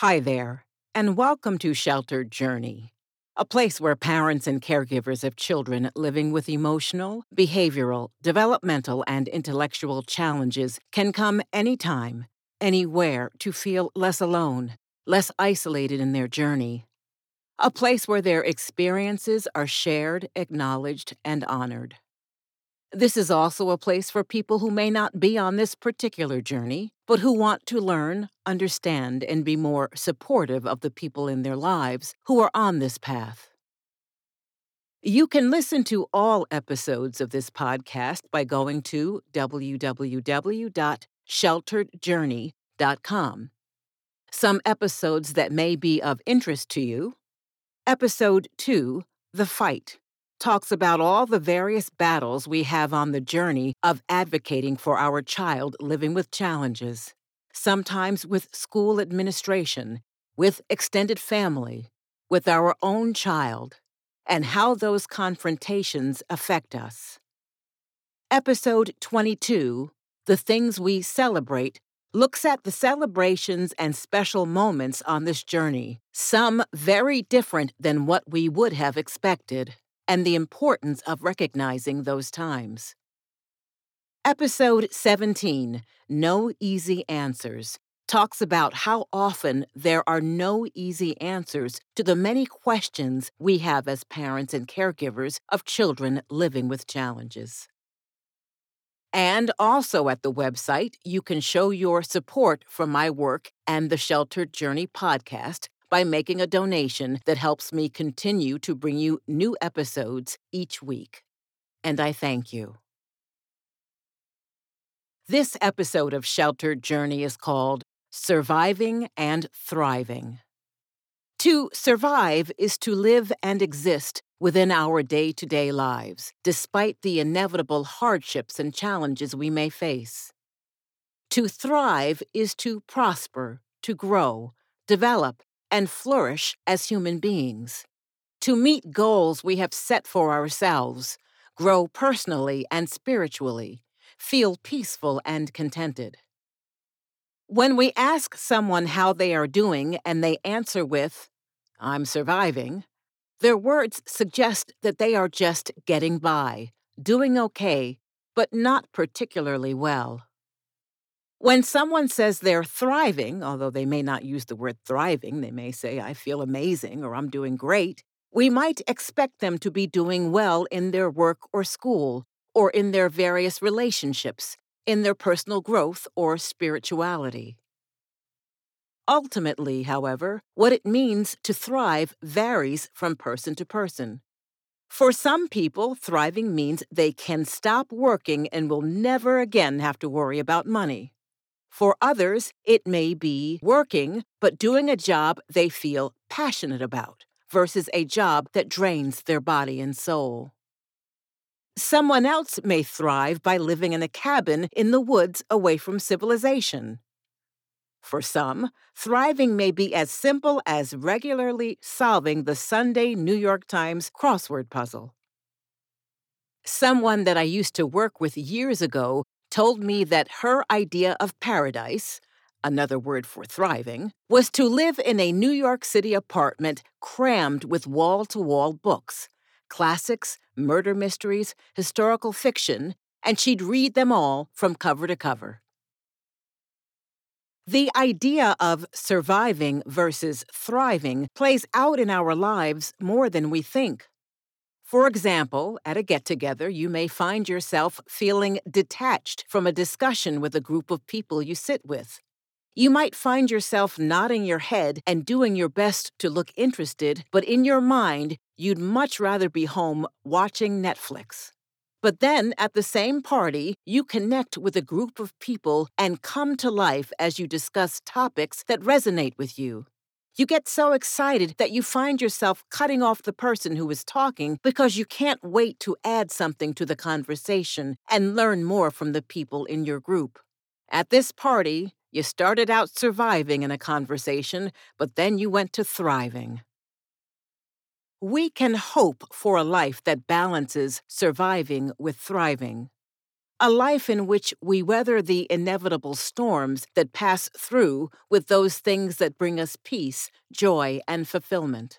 Hi there, and welcome to Sheltered Journey, a place where parents and caregivers of children living with emotional, behavioral, developmental, and intellectual challenges can come anytime, anywhere to feel less alone, less isolated in their journey. A place where their experiences are shared, acknowledged, and honored. This is also a place for people who may not be on this particular journey, but who want to learn, understand, and be more supportive of the people in their lives who are on this path. You can listen to all episodes of this podcast by going to www.shelteredjourney.com. Some episodes that may be of interest to you. Episode 2 The Fight talks about all the various battles we have on the journey of advocating for our child living with challenges, sometimes with school administration, with extended family, with our own child, and how those confrontations affect us. Episode 22 The Things We Celebrate looks at the celebrations and special moments on this journey, some very different than what we would have expected and the importance of recognizing those times. Episode 17 No Easy Answers talks about how often there are no easy answers to the many questions we have as parents and caregivers of children living with challenges. And also at the website, you can show your support for my work and the Sheltered Journey podcast by making a donation that helps me continue to bring you new episodes each week. And I thank you. This episode of Sheltered Journey is called Surviving and Thriving. To survive is to live and exist within our day to day lives, despite the inevitable hardships and challenges we may face. To thrive is to prosper, to grow, develop, and flourish as human beings, to meet goals we have set for ourselves, grow personally and spiritually, feel peaceful and contented. When we ask someone how they are doing and they answer with, I'm surviving, their words suggest that they are just getting by, doing okay, but not particularly well. When someone says they're thriving, although they may not use the word thriving, they may say, I feel amazing or I'm doing great, we might expect them to be doing well in their work or school, or in their various relationships, in their personal growth or spirituality. Ultimately, however, what it means to thrive varies from person to person. For some people, thriving means they can stop working and will never again have to worry about money. For others, it may be working, but doing a job they feel passionate about versus a job that drains their body and soul. Someone else may thrive by living in a cabin in the woods away from civilization. For some, thriving may be as simple as regularly solving the Sunday New York Times crossword puzzle. Someone that I used to work with years ago told me that her idea of paradise, another word for thriving, was to live in a New York City apartment crammed with wall to wall books classics, murder mysteries, historical fiction, and she'd read them all from cover to cover. The idea of surviving versus thriving plays out in our lives more than we think. For example, at a get together, you may find yourself feeling detached from a discussion with a group of people you sit with. You might find yourself nodding your head and doing your best to look interested, but in your mind, you'd much rather be home watching Netflix. But then, at the same party, you connect with a group of people and come to life as you discuss topics that resonate with you. You get so excited that you find yourself cutting off the person who is talking because you can't wait to add something to the conversation and learn more from the people in your group. At this party, you started out surviving in a conversation, but then you went to thriving. We can hope for a life that balances surviving with thriving. A life in which we weather the inevitable storms that pass through with those things that bring us peace, joy, and fulfillment.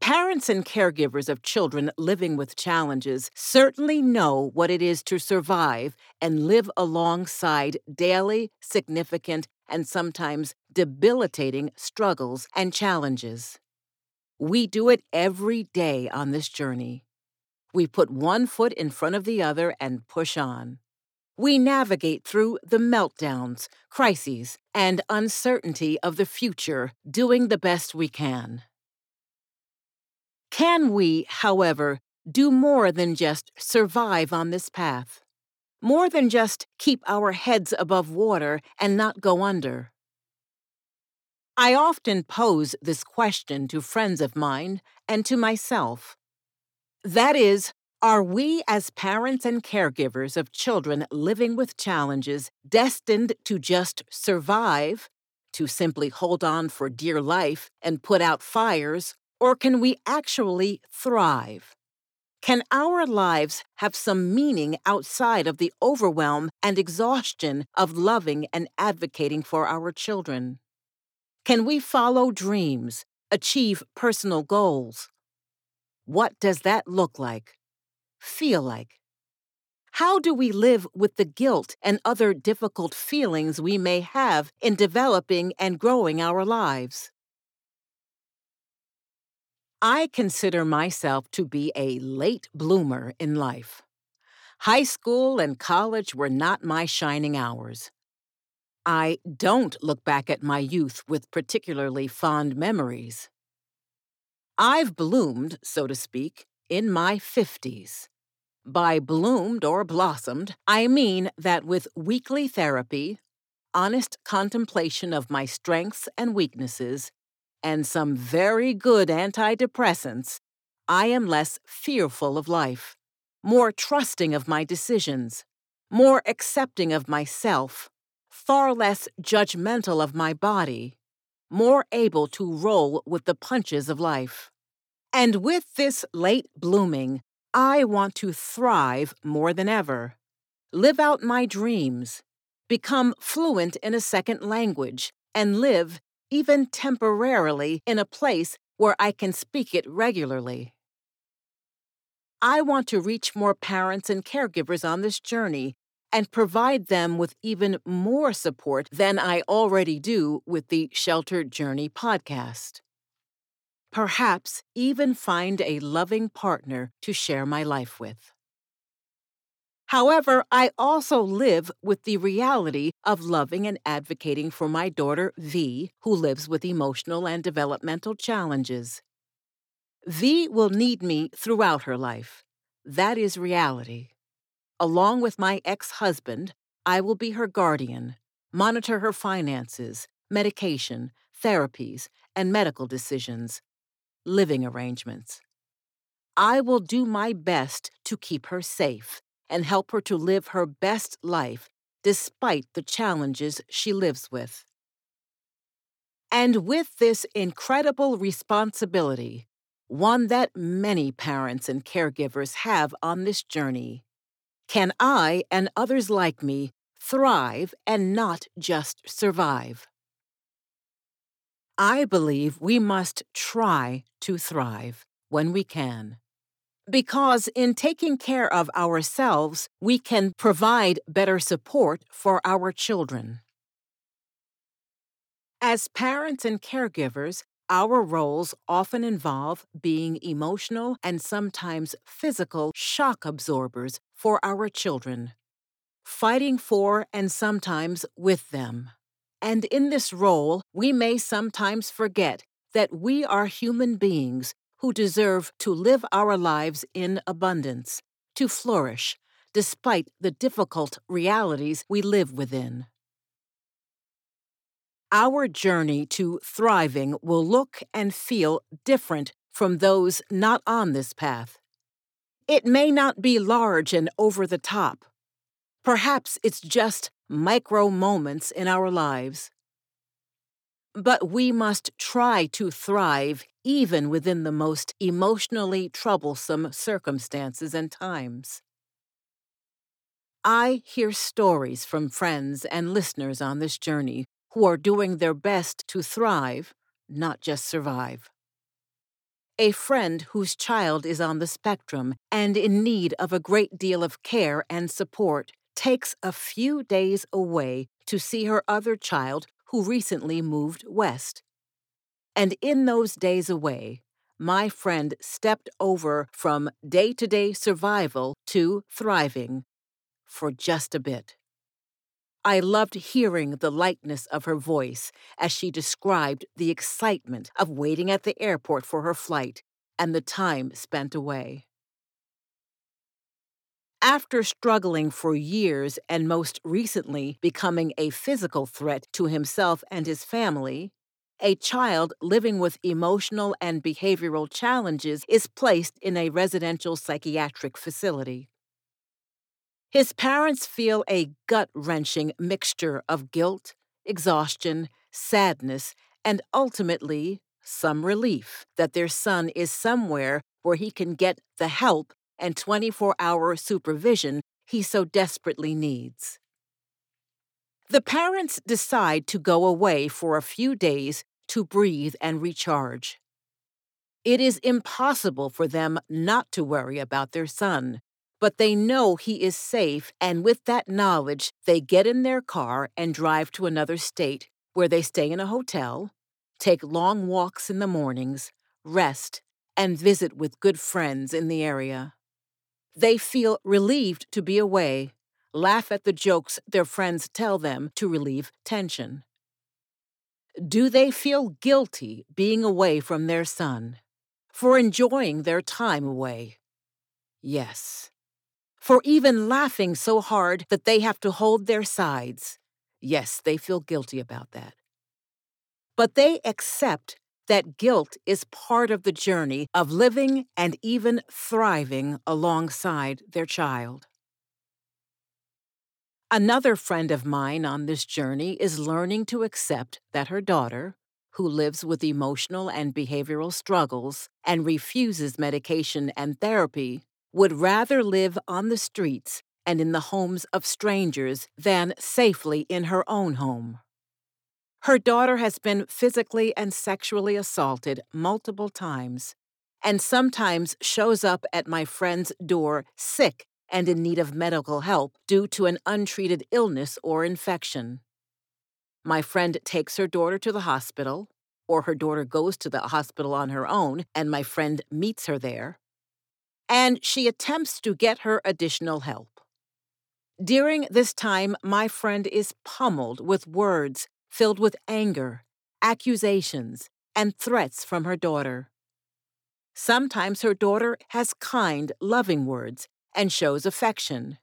Parents and caregivers of children living with challenges certainly know what it is to survive and live alongside daily, significant, and sometimes debilitating struggles and challenges. We do it every day on this journey. We put one foot in front of the other and push on. We navigate through the meltdowns, crises, and uncertainty of the future, doing the best we can. Can we, however, do more than just survive on this path? More than just keep our heads above water and not go under? I often pose this question to friends of mine and to myself. That is, are we as parents and caregivers of children living with challenges destined to just survive, to simply hold on for dear life and put out fires, or can we actually thrive? Can our lives have some meaning outside of the overwhelm and exhaustion of loving and advocating for our children? Can we follow dreams, achieve personal goals, what does that look like? Feel like? How do we live with the guilt and other difficult feelings we may have in developing and growing our lives? I consider myself to be a late bloomer in life. High school and college were not my shining hours. I don't look back at my youth with particularly fond memories. I've bloomed, so to speak, in my 50s. By bloomed or blossomed, I mean that with weekly therapy, honest contemplation of my strengths and weaknesses, and some very good antidepressants, I am less fearful of life, more trusting of my decisions, more accepting of myself, far less judgmental of my body, more able to roll with the punches of life. And with this late blooming, I want to thrive more than ever, live out my dreams, become fluent in a second language, and live, even temporarily, in a place where I can speak it regularly. I want to reach more parents and caregivers on this journey and provide them with even more support than I already do with the Sheltered Journey podcast. Perhaps even find a loving partner to share my life with. However, I also live with the reality of loving and advocating for my daughter, V, who lives with emotional and developmental challenges. V will need me throughout her life. That is reality. Along with my ex husband, I will be her guardian, monitor her finances, medication, therapies, and medical decisions, living arrangements. I will do my best to keep her safe and help her to live her best life despite the challenges she lives with. And with this incredible responsibility, one that many parents and caregivers have on this journey, can I and others like me thrive and not just survive? I believe we must try to thrive when we can. Because in taking care of ourselves, we can provide better support for our children. As parents and caregivers, our roles often involve being emotional and sometimes physical shock absorbers for our children, fighting for and sometimes with them. And in this role, we may sometimes forget that we are human beings who deserve to live our lives in abundance, to flourish, despite the difficult realities we live within. Our journey to thriving will look and feel different from those not on this path. It may not be large and over the top. Perhaps it's just micro moments in our lives. But we must try to thrive even within the most emotionally troublesome circumstances and times. I hear stories from friends and listeners on this journey who are doing their best to thrive, not just survive. A friend whose child is on the spectrum and in need of a great deal of care and support takes a few days away to see her other child who recently moved west. And in those days away, my friend stepped over from day to day survival to thriving for just a bit. I loved hearing the lightness of her voice as she described the excitement of waiting at the airport for her flight and the time spent away. After struggling for years and most recently becoming a physical threat to himself and his family, a child living with emotional and behavioral challenges is placed in a residential psychiatric facility. His parents feel a gut wrenching mixture of guilt, exhaustion, sadness, and ultimately some relief that their son is somewhere where he can get the help and 24 hour supervision he so desperately needs. The parents decide to go away for a few days to breathe and recharge. It is impossible for them not to worry about their son, but they know he is safe, and with that knowledge, they get in their car and drive to another state where they stay in a hotel, take long walks in the mornings, rest, and visit with good friends in the area. They feel relieved to be away laugh at the jokes their friends tell them to relieve tension. Do they feel guilty being away from their son, for enjoying their time away? Yes. For even laughing so hard that they have to hold their sides? Yes, they feel guilty about that. But they accept that guilt is part of the journey of living and even thriving alongside their child. Another friend of mine on this journey is learning to accept that her daughter, who lives with emotional and behavioral struggles and refuses medication and therapy, would rather live on the streets and in the homes of strangers than safely in her own home. Her daughter has been physically and sexually assaulted multiple times and sometimes shows up at my friend's door sick and in need of medical help due to an untreated illness or infection. My friend takes her daughter to the hospital, or her daughter goes to the hospital on her own and my friend meets her there, and she attempts to get her additional help. During this time, my friend is pummeled with words filled with anger, accusations, and threats from her daughter. Sometimes her daughter has kind, loving words and shows affection.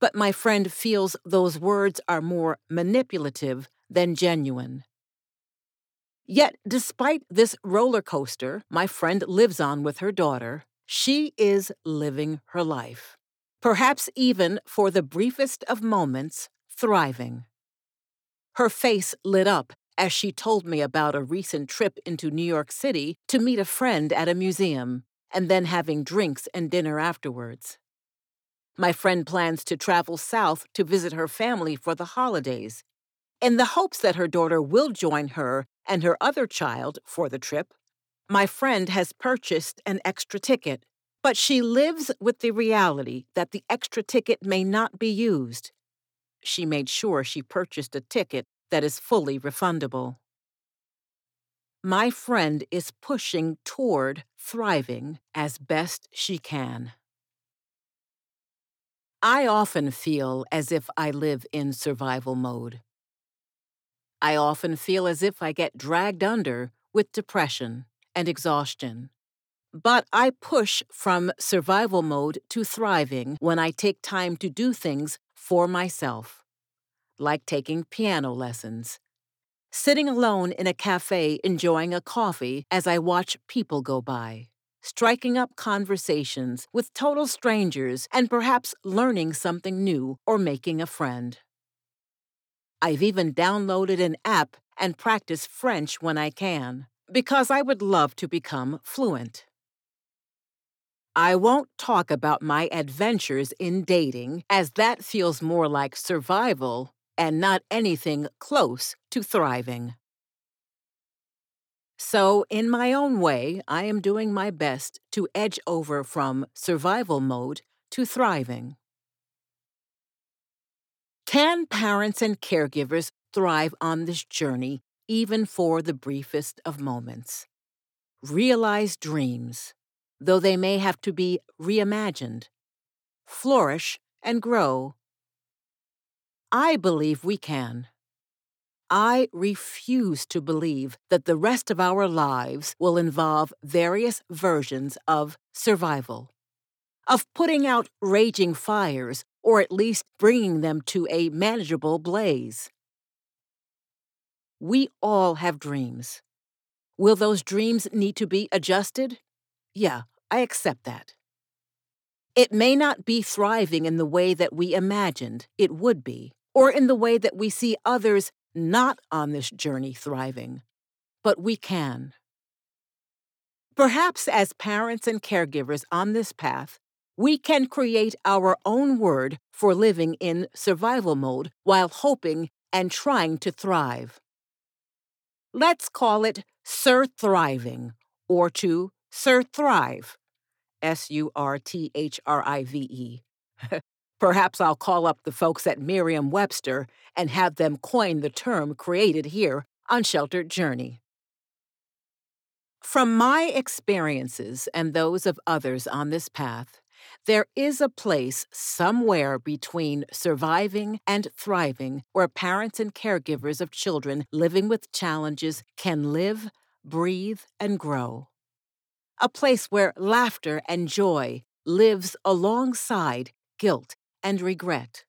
But my friend feels those words are more manipulative than genuine. Yet, despite this roller coaster my friend lives on with her daughter, she is living her life. Perhaps even for the briefest of moments, thriving. Her face lit up as she told me about a recent trip into New York City to meet a friend at a museum, and then having drinks and dinner afterwards. My friend plans to travel south to visit her family for the holidays, in the hopes that her daughter will join her and her other child for the trip. My friend has purchased an extra ticket, but she lives with the reality that the extra ticket may not be used. She made sure she purchased a ticket that is fully refundable. My friend is pushing toward thriving as best she can. I often feel as if I live in survival mode. I often feel as if I get dragged under with depression and exhaustion. But I push from survival mode to thriving when I take time to do things for myself, like taking piano lessons, sitting alone in a cafe enjoying a coffee as I watch people go by striking up conversations with total strangers and perhaps learning something new or making a friend. I've even downloaded an app and practice French when I can, because I would love to become fluent. I won't talk about my adventures in dating, as that feels more like survival and not anything close to thriving. So, in my own way, I am doing my best to edge over from survival mode to thriving. Can parents and caregivers thrive on this journey, even for the briefest of moments? Realize dreams, though they may have to be reimagined, flourish and grow. I believe we can. I refuse to believe that the rest of our lives will involve various versions of survival, of putting out raging fires or at least bringing them to a manageable blaze. We all have dreams. Will those dreams need to be adjusted? Yeah, I accept that. It may not be thriving in the way that we imagined it would be, or in the way that we see others not on this journey thriving, but we can. Perhaps as parents and caregivers on this path, we can create our own word for living in survival mode while hoping and trying to thrive. Let's call it Surthriving, or to Surthrive, S U R T H R I V E. Perhaps I'll call up the folks at Merriam Webster and have them coin the term created here on Sheltered Journey. From my experiences and those of others on this path, there is a place somewhere between surviving and thriving where parents and caregivers of children living with challenges can live, breathe, and grow. A place where laughter and joy lives alongside guilt and regret,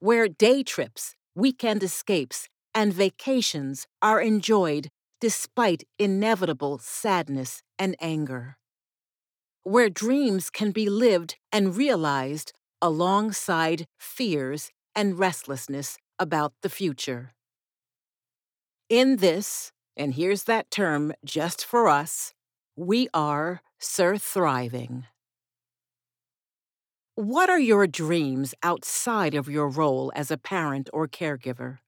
where day trips, weekend escapes, and vacations are enjoyed despite inevitable sadness and anger, where dreams can be lived and realized alongside fears and restlessness about the future. In this, and here's that term just for us, we are Surthriving. What are your dreams outside of your role as a parent or caregiver?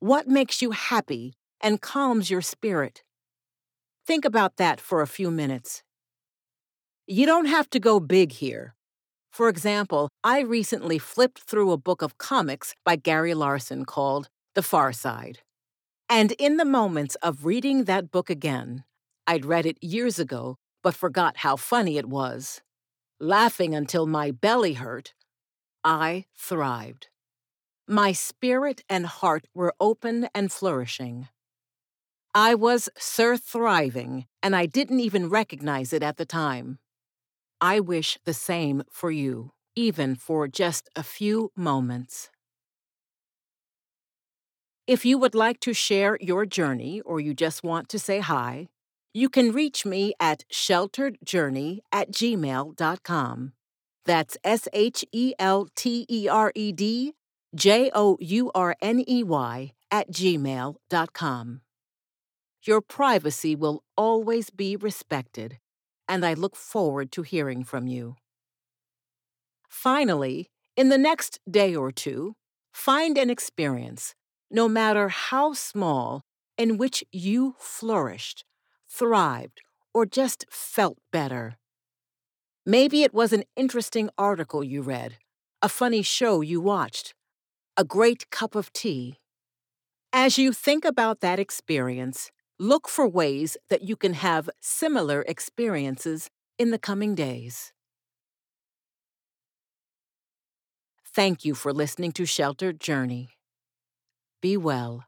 What makes you happy and calms your spirit? Think about that for a few minutes. You don't have to go big here. For example, I recently flipped through a book of comics by Gary Larson called The Far Side. And in the moments of reading that book again, I'd read it years ago but forgot how funny it was laughing until my belly hurt, I thrived. My spirit and heart were open and flourishing. I was Surthriving, and I didn't even recognize it at the time. I wish the same for you, even for just a few moments. If you would like to share your journey or you just want to say hi, you can reach me at shelteredjourney at gmail.com. That's S H E L T E R E D J O U R N E Y at gmail.com. Your privacy will always be respected, and I look forward to hearing from you. Finally, in the next day or two, find an experience, no matter how small, in which you flourished thrived, or just felt better. Maybe it was an interesting article you read, a funny show you watched, a great cup of tea. As you think about that experience, look for ways that you can have similar experiences in the coming days. Thank you for listening to Sheltered Journey. Be well.